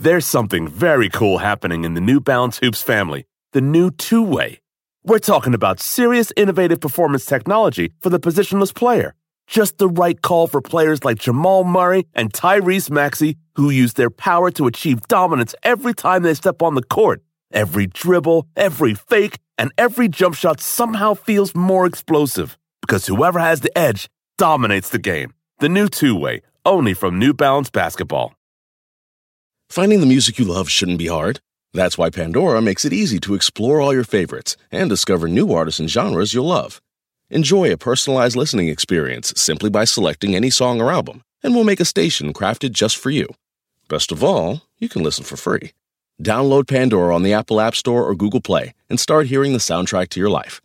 There's something very cool happening in the New Balance Hoops family the new two way. We're talking about serious innovative performance technology for the positionless player. Just the right call for players like Jamal Murray and Tyrese Maxey, who use their power to achieve dominance every time they step on the court. Every dribble, every fake, and every jump shot somehow feels more explosive because whoever has the edge dominates the game. The new two way, only from New Balance Basketball. Finding the music you love shouldn't be hard. That's why Pandora makes it easy to explore all your favorites and discover new artists and genres you'll love. Enjoy a personalized listening experience simply by selecting any song or album, and we'll make a station crafted just for you. Best of all, you can listen for free. Download Pandora on the Apple App Store or Google Play and start hearing the soundtrack to your life.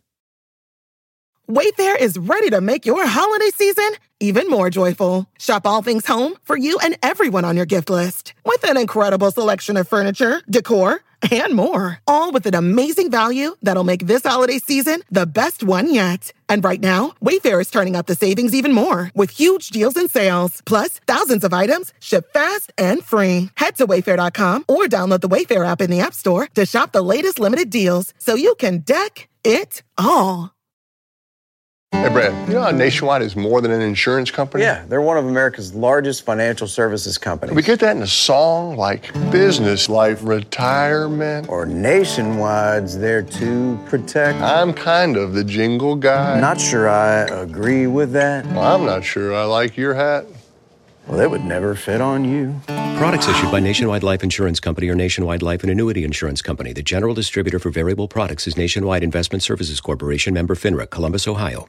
Wayfair is ready to make your holiday season even more joyful. Shop all things home for you and everyone on your gift list with an incredible selection of furniture, decor, and more. All with an amazing value that'll make this holiday season the best one yet. And right now, Wayfair is turning up the savings even more with huge deals and sales. Plus, thousands of items ship fast and free. Head to wayfair.com or download the Wayfair app in the App Store to shop the latest limited deals so you can deck it all. Hey, Brad, you know how Nationwide is more than an insurance company? Yeah, they're one of America's largest financial services companies. We get that in a song like Business Life Retirement. Or Nationwide's there to protect. I'm kind of the jingle guy. Not sure I agree with that. Well, I'm not sure I like your hat. Well, that would never fit on you. Products issued by Nationwide Life Insurance Company or Nationwide Life and Annuity Insurance Company. The general distributor for variable products is Nationwide Investment Services Corporation, member FINRA, Columbus, Ohio.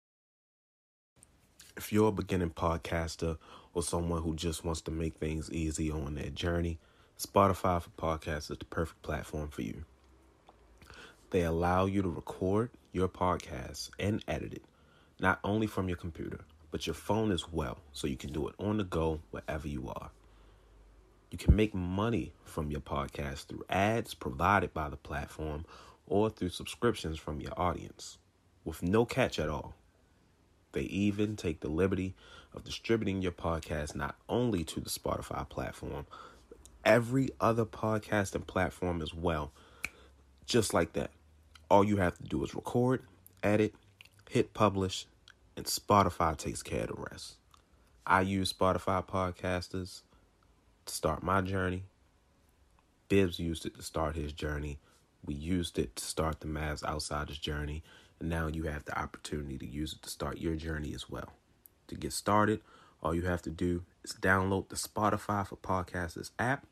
If you're a beginning podcaster or someone who just wants to make things easy on their journey, Spotify for Podcasts is the perfect platform for you. They allow you to record your podcast and edit it, not only from your computer, but your phone as well, so you can do it on the go wherever you are. You can make money from your podcast through ads provided by the platform or through subscriptions from your audience with no catch at all. They even take the liberty of distributing your podcast not only to the Spotify platform, but every other podcasting platform as well. Just like that. All you have to do is record, edit, hit publish, and Spotify takes care of the rest. I use Spotify podcasters to start my journey. Bibs used it to start his journey. We used it to start the Mavs Outsiders journey. And now you have the opportunity to use it to start your journey as well. To get started, all you have to do is download the Spotify for Podcasters app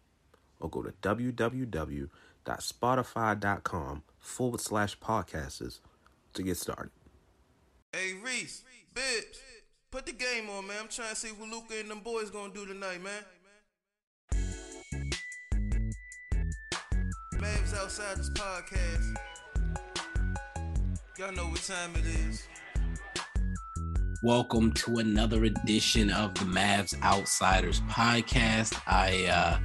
or go to www.spotify.com forward slash podcasters to get started. Hey Reese, Bibs, put the game on, man. I'm trying to see what Luka and them boys gonna do tonight, man. Mavs Outsiders Podcast. Y'all know what time it is. Welcome to another edition of the Mavs Outsiders podcast. I uh,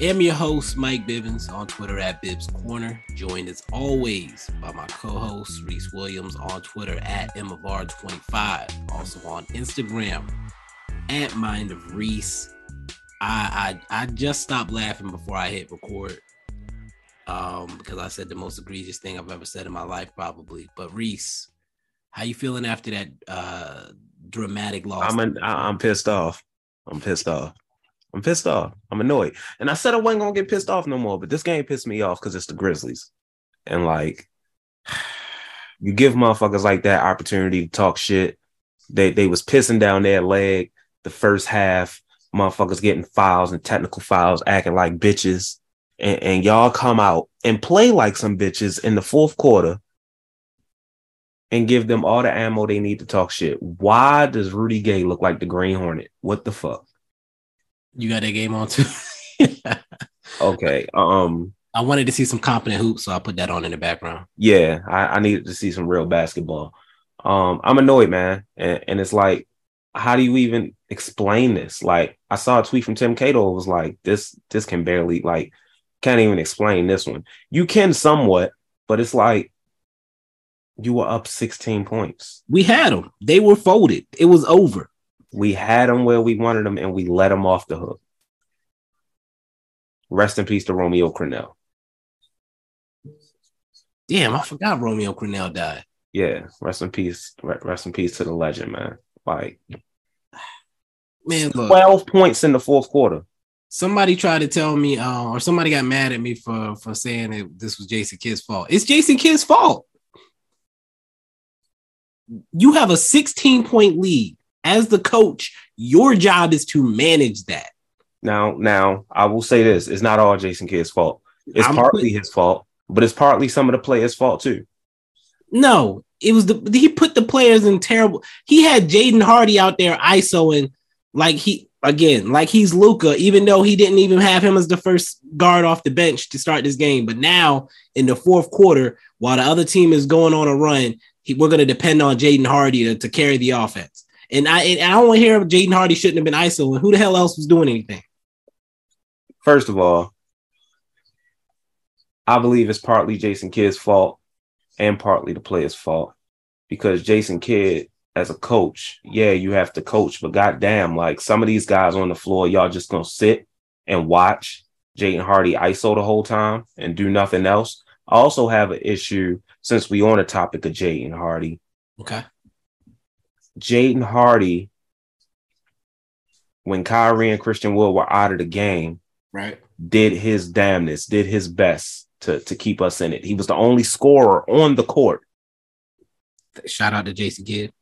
am your host, Mike Bibbins, on Twitter at Bibs Corner, joined as always by my co-host Reese Williams on Twitter at MofR25, also on Instagram at Mind of Reese. I, I I just stopped laughing before I hit record um, because I said the most egregious thing I've ever said in my life, probably. But Reese, how you feeling after that uh, dramatic loss? I'm an, I'm pissed off. I'm pissed off. I'm pissed off. I'm annoyed. And I said I wasn't gonna get pissed off no more, but this game pissed me off because it's the Grizzlies. And like you give motherfuckers like that opportunity to talk shit. They they was pissing down their leg the first half, motherfuckers getting fouls and technical fouls, acting like bitches. And, and y'all come out and play like some bitches in the fourth quarter and give them all the ammo they need to talk shit. Why does Rudy Gay look like the Green Hornet? What the fuck? You got that game on too. okay. Um I wanted to see some competent hoops, so I put that on in the background. Yeah, I, I needed to see some real basketball. Um, I'm annoyed, man. And, and it's like, how do you even explain this? Like, I saw a tweet from Tim Cato. It was like, this, this can barely like, can't even explain this one. You can somewhat, but it's like you were up 16 points. We had them. They were folded. It was over. We had them where we wanted them, and we let them off the hook. Rest in peace to Romeo Crennel. Damn, I forgot Romeo Crennel died. Yeah, rest in peace. Rest in peace to the legend, man. Like, man, look, twelve points in the fourth quarter. Somebody tried to tell me, uh, or somebody got mad at me for for saying that this was Jason Kidd's fault. It's Jason Kidd's fault. You have a 16 point lead as the coach. Your job is to manage that. Now, now I will say this: it's not all Jason Kidd's fault. It's I'm partly putting, his fault but it's partly some of the players' fault too. No, it was the he put the players in terrible. He had Jaden Hardy out there isoing like he again like he's Luka, even though he didn't even have him as the first guard off the bench to start this game. But now in the fourth quarter, while the other team is going on a run, he, we're going to depend on Jaden Hardy to, to carry the offense. And I and I don't want to hear Jaden Hardy shouldn't have been isoing. Who the hell else was doing anything? First of all, I believe it's partly Jason Kidd's fault and partly the player's fault because Jason Kidd, as a coach, yeah, you have to coach, but goddamn, like some of these guys on the floor, y'all just gonna sit and watch Jaden Hardy ISO the whole time and do nothing else. I also have an issue since we on the topic of Jaden Hardy. Okay. Jaden Hardy, when Kyrie and Christian Wood were out of the game, right, did his damnness, did his best to, to keep us in it. He was the only scorer on the court. Shout out to Jason Kidd.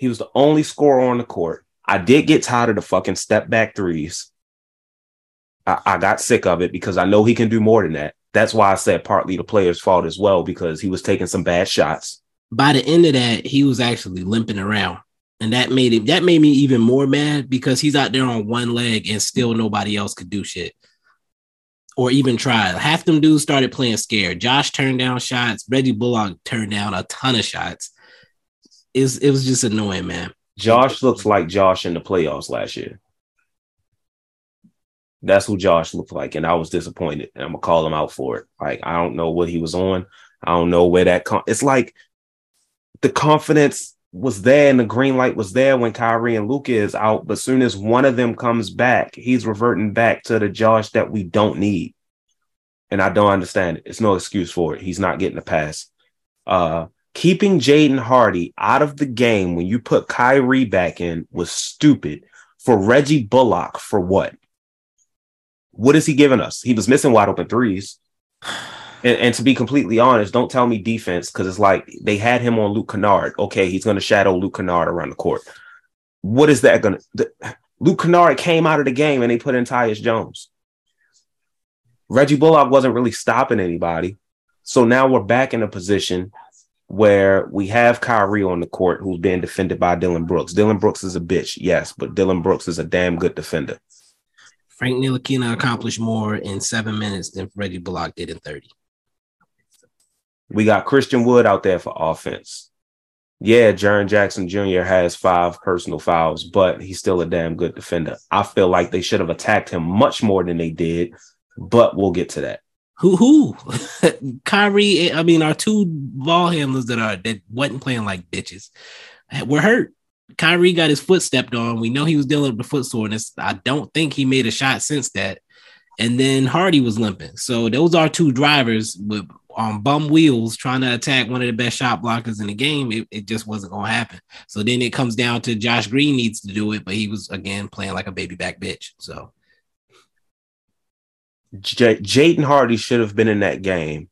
He was the only scorer on the court. I did get tired of the fucking step back threes. I, I got sick of it because I know he can do more than that. That's why I said partly the player's fault as well because he was taking some bad shots. By the end of that, he was actually limping around. And that made it that made me even more mad because he's out there on one leg and still nobody else could do shit or even try. Half them dudes started playing scared. Josh turned down shots. Reggie Bullock turned down a ton of shots. It was, it was just annoying, man. Josh looks like Josh in the playoffs last year. That's who Josh looked like, and I was disappointed. And I'm gonna call him out for it. Like I don't know what he was on. I don't know where that. It's like the confidence was there and the green light was there when Kyrie and Luka is out. But soon as one of them comes back, he's reverting back to the Josh that we don't need. And I don't understand it. It's no excuse for it. He's not getting a pass. Uh, keeping Jaden Hardy out of the game when you put Kyrie back in was stupid. For Reggie Bullock, for what? What is he giving us? He was missing wide open threes. And, and, to be completely honest, don't tell me defense because it's like they had him on Luke Kennard. Okay, he's going to shadow Luke Kennard around the court. What is that going to? Luke Kennard came out of the game and they put in Tyus Jones. Reggie Bullock wasn't really stopping anybody. So now we're back in a position where we have Kyrie on the court who's being defended by Dillon Brooks. Dillon Brooks is a bitch, yes, but Dillon Brooks is a damn good defender. Frank Ntilikina accomplished more in seven minutes than Reggie Bullock did in 30. We got Christian Wood out there for offense. Yeah, Jaren Jackson Jr. has five personal fouls, but he's still a damn good defender. I feel like they should have attacked him much more than they did, but we'll get to that. Who who? Kyrie, I mean, our two ball handlers that are that wasn't playing like bitches. We're hurt. Kyrie got his foot stepped on. We know he was dealing with the foot soreness. I don't think he made a shot since that. And then Hardy was limping. So those are two drivers. But on bum wheels trying to attack one of the best shot blockers in the game, it, it just wasn't gonna happen. So then it comes down to Josh Green needs to do it, but he was again playing like a baby back bitch. So J- Jaden Hardy should have been in that game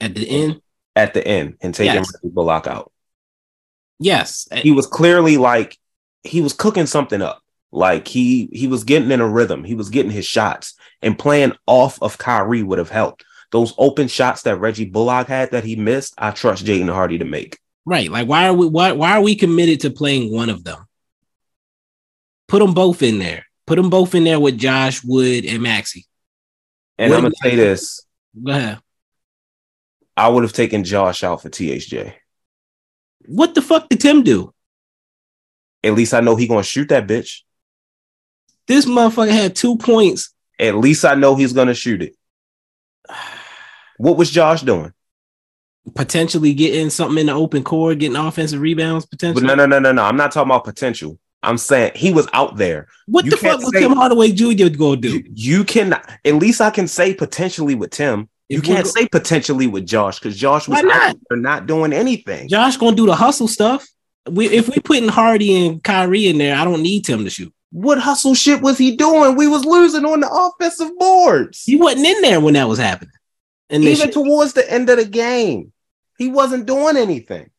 at the end. At the end and taking Yes. Reggie Bullock out. Yes, He was clearly like he was cooking something up. Like he he was getting in a rhythm. He was getting his shots and playing off of Kyrie would have helped. Those open shots that Reggie Bullock had that he missed, I trust Jaden Hardy to make. right. Like why are we why why are we committed to playing one of them? Put them both in there. Put them both in there with Josh Wood and Maxi. And What I'm gonna say this: Go ahead. I would have taken Josh out for THJ. What the fuck did Tim do? At least I know he gonna shoot that bitch. This motherfucker had two points. At least I know he's gonna shoot it. What was Josh doing? Potentially getting something in the open court, getting offensive rebounds. But no, no, no, no, no. I'm not talking about potential. I'm saying he was out there. What You the fuck was Tim Hardaway Jr. gonna do? You, you can at least I can say potentially with Tim. You If we're can't go- say potentially with Josh because Josh was Why not? out there not doing anything. Josh gonna do the hustle stuff. We if we putting Hardy and Kyrie in there, I don't need Tim to shoot. What hustle shit was he doing? We was losing on the offensive boards. He wasn't in there when that was happening. And Even shit- towards the end of the game, he wasn't doing anything.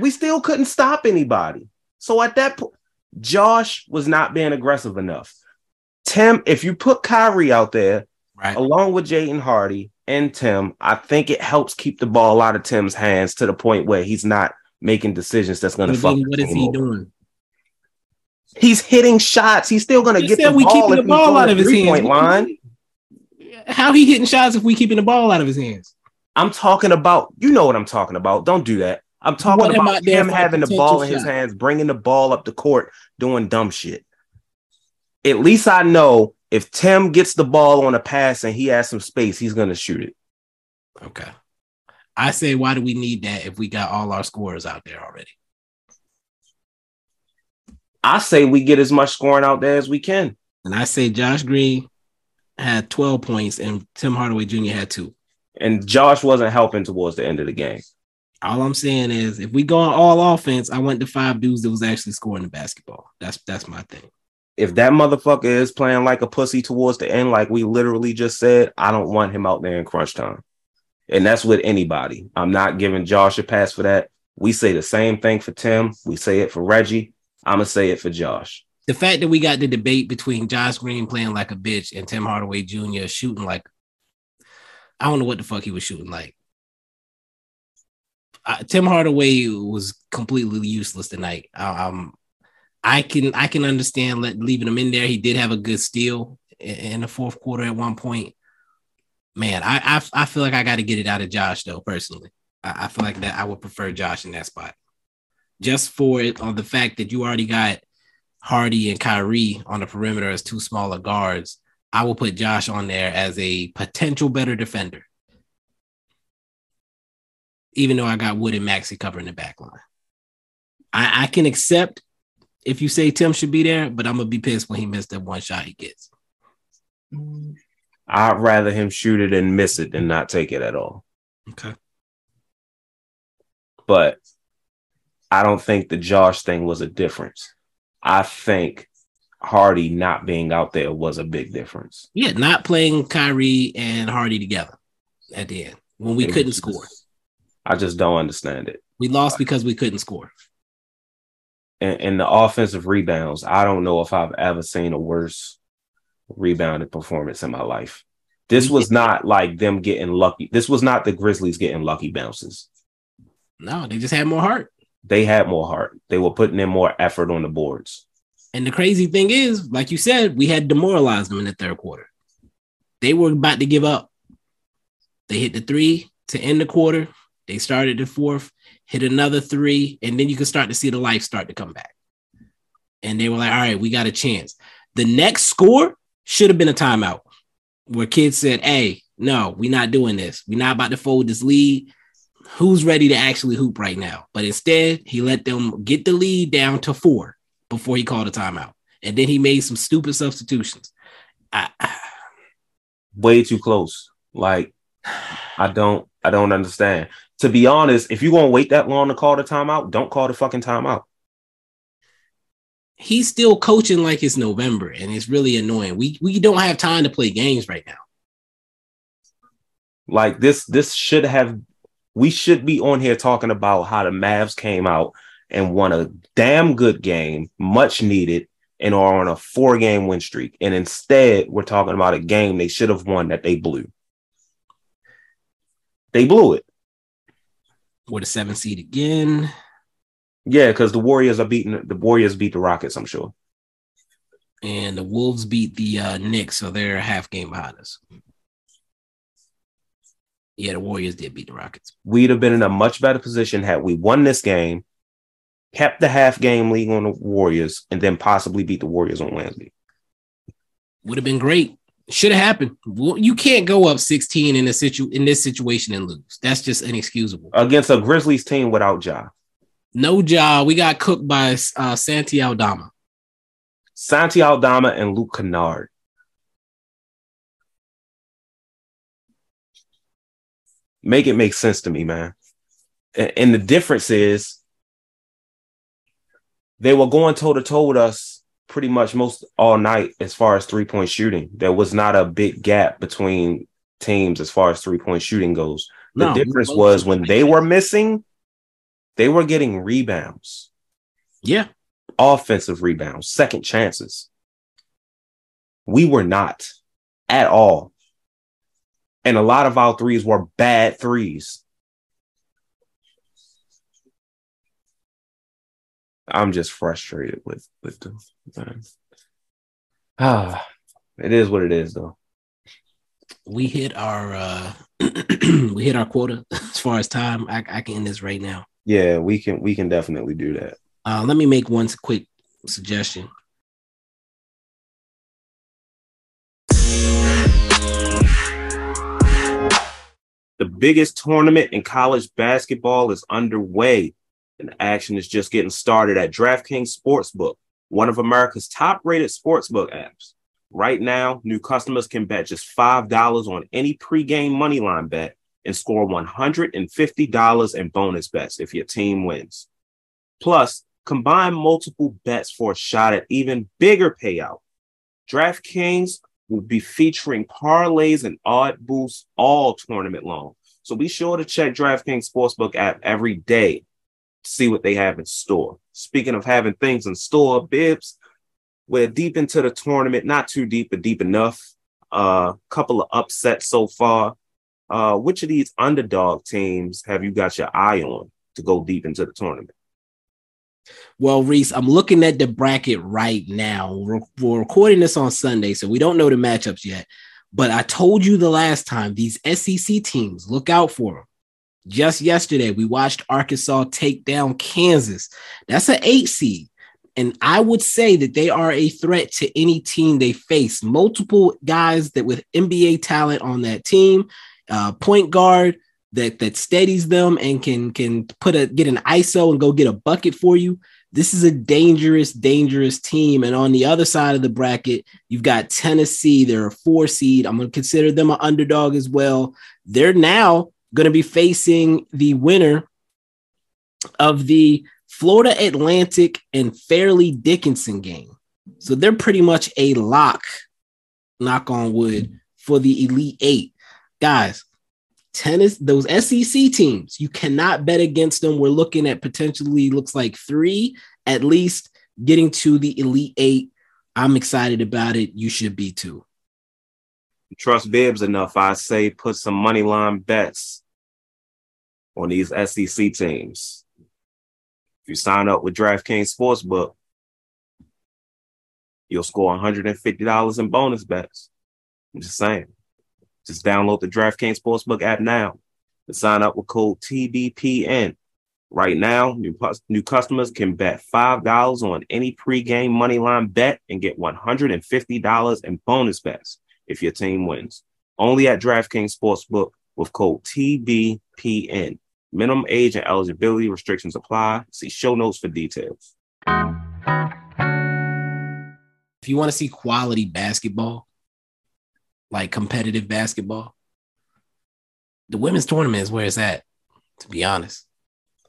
We still couldn't stop anybody. So at that point, Josh was not being aggressive enough. Tim, if you put Kyrie out there right. along with Jaden Hardy and Tim, I think it helps keep the ball out of Tim's hands to the point where he's not making decisions that's going to fuck. what is he over. doing? He's hitting shots. He's still going to get said the we ball keeping if the ball out of his three-point line. How he hitting shots if we keeping the ball out of his hands? I'm talking about, you know what I'm talking about. Don't do that. I'm talking him about out him having the ball in his hands, bringing the ball up the court, doing dumb shit. At least I know if Tim gets the ball on a pass and he has some space, he's going to shoot it. Okay. I say, why do we need that if we got all our scorers out there already? I say we get as much scoring out there as we can. And I say Josh Green had 12 points and Tim Hardaway Jr. had two. And Josh wasn't helping towards the end of the game. All I'm saying is if we go on all offense, I want the five dudes that was actually scoring the basketball. That's that's my thing. If that motherfucker is playing like a pussy towards the end, like we literally just said, I don't want him out there in crunch time. And that's with anybody. I'm not giving Josh a pass for that. We say the same thing for Tim. We say it for Reggie. I'm to say it for Josh. The fact that we got the debate between Josh Green playing like a bitch and Tim Hardaway Jr. shooting like I don't know what the fuck he was shooting like. Uh, Tim Hardaway was completely useless tonight. Um, I can I can understand let, leaving him in there. He did have a good steal in, in the fourth quarter at one point. Man, I I, I feel like I got to get it out of Josh though. Personally, I, I feel like that I would prefer Josh in that spot, just for it on the fact that you already got Hardy and Kyrie on the perimeter as two smaller guards. I will put Josh on there as a potential better defender. Even though I got Wood and Maxi covering the back line. I, I can accept if you say Tim should be there, but I'm gonna be pissed when he missed that one shot he gets. I'd rather him shoot it and miss it than not take it at all. Okay. But I don't think the Josh thing was a difference. I think Hardy not being out there was a big difference. Yeah, not playing Kyrie and Hardy together at the end when we It couldn't score. I just don't understand it. We lost because we couldn't score. And, and the offensive rebounds, I don't know if I've ever seen a worse rebounded performance in my life. This was not like them getting lucky. This was not the Grizzlies getting lucky bounces. No, they just had more heart. They had more heart. They were putting in more effort on the boards. And the crazy thing is, like you said, we had demoralized them in the third quarter. They were about to give up. They hit the three to end the quarter. They started the fourth, hit another three, and then you can start to see the life start to come back. And they were like, all right, we got a chance. The next score should have been a timeout where kids said, hey, no, we're not doing this. We're not about to fold this lead. Who's ready to actually hoop right now? But instead, he let them get the lead down to four before he called a timeout. And then he made some stupid substitutions. I, way too close. Like I don't I don't understand. To be honest, if you're gonna wait that long to call the timeout, don't call the fucking timeout. He's still coaching like it's November, and it's really annoying. We we don't have time to play games right now. Like this, this should have we should be on here talking about how the Mavs came out and won a damn good game, much needed, and are on a four game win streak. And instead, we're talking about a game they should have won that they blew. They blew it. With a seven seed again. Yeah, because the Warriors are beating the Warriors beat the Rockets, I'm sure. And the Wolves beat the uh, Knicks, so they're a half game behind us. Yeah, the Warriors did beat the Rockets. We'd have been in a much better position had we won this game, kept the half game lead on the Warriors, and then possibly beat the Warriors on Wednesday. Would have been great. Should have happened. You can't go up 16 in a situ in this situation and lose. That's just inexcusable. Against a Grizzlies team without Ja. No Ja. We got cooked by uh, Santi Aldama. Santi Aldama and Luke Kennard. Make it make sense to me, man. And, and the difference is they were going toe to toe with us pretty much most all night as far as three point shooting. There was not a big gap between teams as far as three point shooting goes. The no, difference was when they were missing, they were getting rebounds. Yeah. Offensive rebounds, second chances. We were not at all. And a lot of our threes were bad threes. I'm just frustrated with with the ah, it is what it is though. We hit our uh we hit our quota as far as time. I, I can end this right now. Yeah, we can we can definitely do that. Uh, let me make one quick suggestion. The biggest tournament in college basketball is underway, and action is just getting started at DraftKings Sportsbook, one of America's top rated sportsbook apps. Right now, new customers can bet just $5 on any pregame moneyline bet and score $150 in bonus bets if your team wins. Plus, combine multiple bets for a shot at even bigger payout. DraftKings will be featuring parlays and odd boosts all tournament long. So be sure to check DraftKings Sportsbook app every day see what they have in store. Speaking of having things in store, Bibs, we're deep into the tournament, not too deep, but deep enough. A uh, couple of upsets so far. Uh, which of these underdog teams have you got your eye on to go deep into the tournament? Well, Reese, I'm looking at the bracket right now. We're, we're, recording this on Sunday, so we don't know the matchups yet. But I told you the last time these SEC teams, look out for them. Just yesterday, we watched Arkansas take down Kansas. That's an eight seed. And I would say that they are a threat to any team they face. Multiple guys that with NBA talent on that team, uh, point guard, that that steadies them and can can put a get an ISO and go get a bucket for you. This is a dangerous, dangerous team. And on the other side of the bracket, you've got Tennessee. They're a four seed. I'm going to consider them an underdog as well. They're now going to be facing the winner of the Florida Atlantic and Fairleigh Dickinson game. So they're pretty much a lock, knock on wood, for the Elite Eight. Guys, tennis, those SEC teams, you cannot bet against them. We're looking at potentially looks like three at least getting to the Elite Eight. I'm excited about it. You should be too. Trust Bibs enough, I say put some money line bets on these SEC teams. If you sign up with DraftKings Sportsbook, you'll score $150 in bonus bets. I'm just saying. Just download the DraftKings Sportsbook app now and sign up with code TBPN. Right now, new, new customers can bet $5 on any pregame moneyline bet and get $150 in bonus bets if your team wins. Only at DraftKings Sportsbook with code TBPN. Minimum age and eligibility restrictions apply. See show notes for details. If you want to see quality basketball, like competitive basketball. The women's tournament is where it's at, to be honest.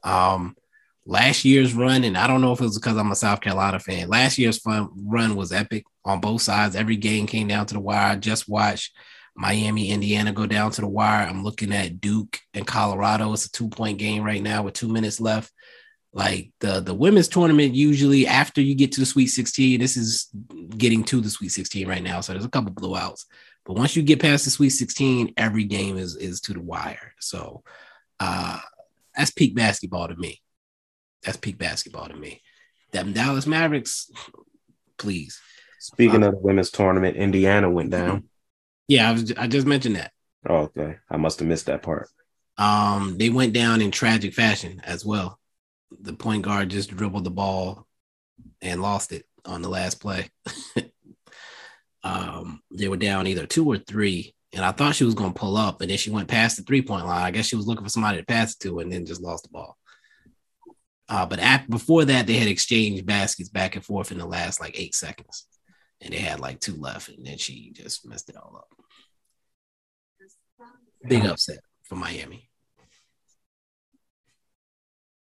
Um, last year's run, and I don't know if it was because I'm a South Carolina fan. Last year's fun run was epic on both sides. Every game came down to the wire. I just watched Miami, Indiana go down to the wire. I'm looking at Duke and Colorado. It's a two point game right now with two minutes left. Like the the women's tournament, usually after you get to the Sweet 16, this is getting to the Sweet 16 right now. So there's a couple blowouts. But once you get past the Sweet 16, every game is is to the wire. So uh that's peak basketball to me. That's peak basketball to me. Them Dallas Mavericks, please. Speaking uh, of the women's tournament, Indiana went down. Yeah, I, was, I just mentioned that. Oh, okay. I must have missed that part. Um, they went down in tragic fashion as well. The point guard just dribbled the ball and lost it on the last play. um, they were down either two or three, and I thought she was going to pull up, and then she went past the three point line. I guess she was looking for somebody to pass it to, and then just lost the ball. Uh, but before that, they had exchanged baskets back and forth in the last like eight seconds, and they had like two left, and then she just messed it all up. Big upset for Miami.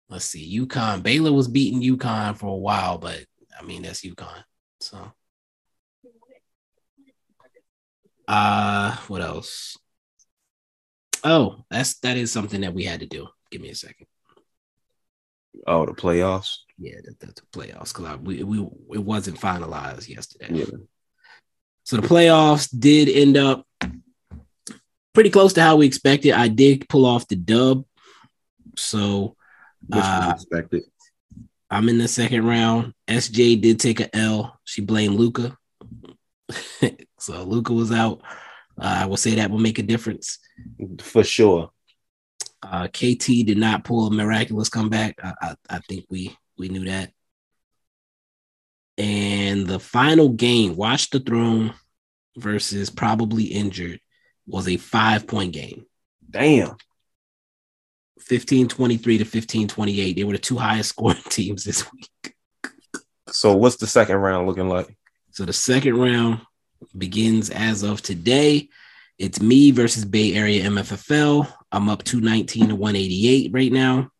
Let's see, UConn. Baylor was beating UConn for a while, but I mean that's UConn. So, uh, what else? Oh, that's that is something that we had to do. Give me a second. Oh, the playoffs. Yeah, that, that's the playoffs because we we it wasn't finalized yesterday. Yeah. So the playoffs did end up pretty close to how we expected. I did pull off the dub, so uh, expected. I'm in the second round. SJ did take a L. She blamed Luka, so Luka was out. Uh, I will say that will make a difference for sure. Uh, KT did not pull a miraculous comeback. I, I, I think we we knew that. And the final game, Watch the Throne versus probably injured, was a five point game. Damn. 15 23 to 15 28. They were the two highest scoring teams this week. So, what's the second round looking like? So, the second round begins as of today. It's me versus Bay Area MFFL. I'm up 219 to 188 right now.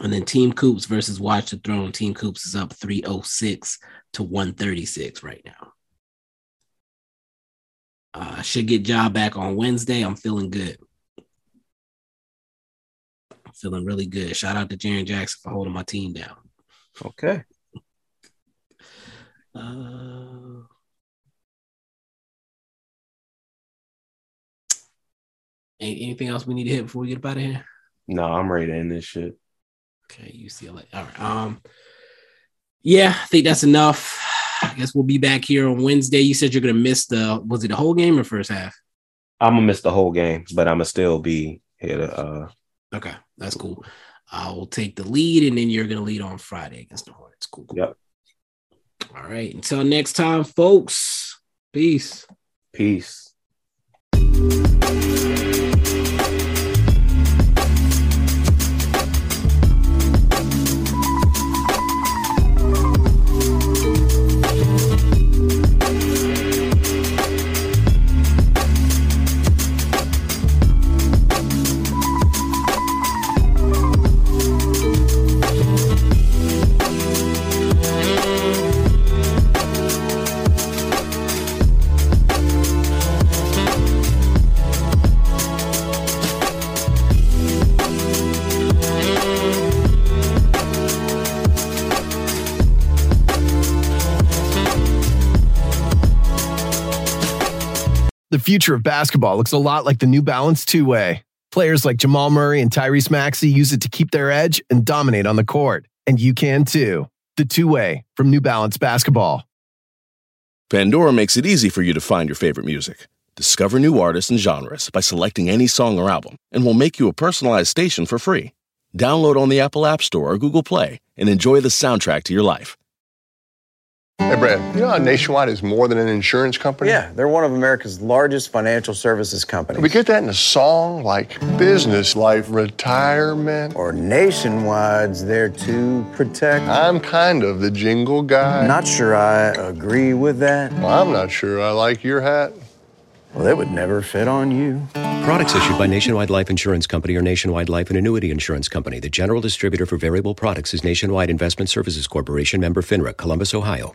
And then Team Coops versus Watch the Throne. Team Coops is up 306 to 136 right now. Uh, should get job back on Wednesday. I'm feeling good. I'm feeling really good. Shout out to Jaren Jackson for holding my team down. Okay. Uh, anything else we need to hit before we get up out of here? No, I'm ready to end this shit. Okay, UCLA. All right. Um, yeah, I think that's enough. I guess we'll be back here on Wednesday. You said you're gonna miss the was it the whole game or first half? I'm gonna miss the whole game, but I'm gonna still be here to uh Okay, that's cool. I will take the lead and then you're gonna lead on Friday against the Hornets. Cool, cool. Yep. All right. Until next time, folks. Peace. Peace. The future of basketball looks a lot like the New Balance two way. Players like Jamal Murray and Tyrese Maxey use it to keep their edge and dominate on the court. And you can too. The two way from New Balance Basketball. Pandora makes it easy for you to find your favorite music. Discover new artists and genres by selecting any song or album, and we'll make you a personalized station for free. Download on the Apple App Store or Google Play and enjoy the soundtrack to your life. Hey, Brad, you know how Nationwide is more than an insurance company? Yeah, they're one of America's largest financial services companies. We get that in a song like business, life, retirement. Or Nationwide's there to protect. I'm kind of the jingle guy. Not sure I agree with that. Well, I'm not sure I like your hat. well, they would never fit on you. Products issued by Nationwide Life Insurance Company or Nationwide Life and Annuity Insurance Company. The general distributor for variable products is Nationwide Investment Services Corporation, member FINRA, Columbus, Ohio.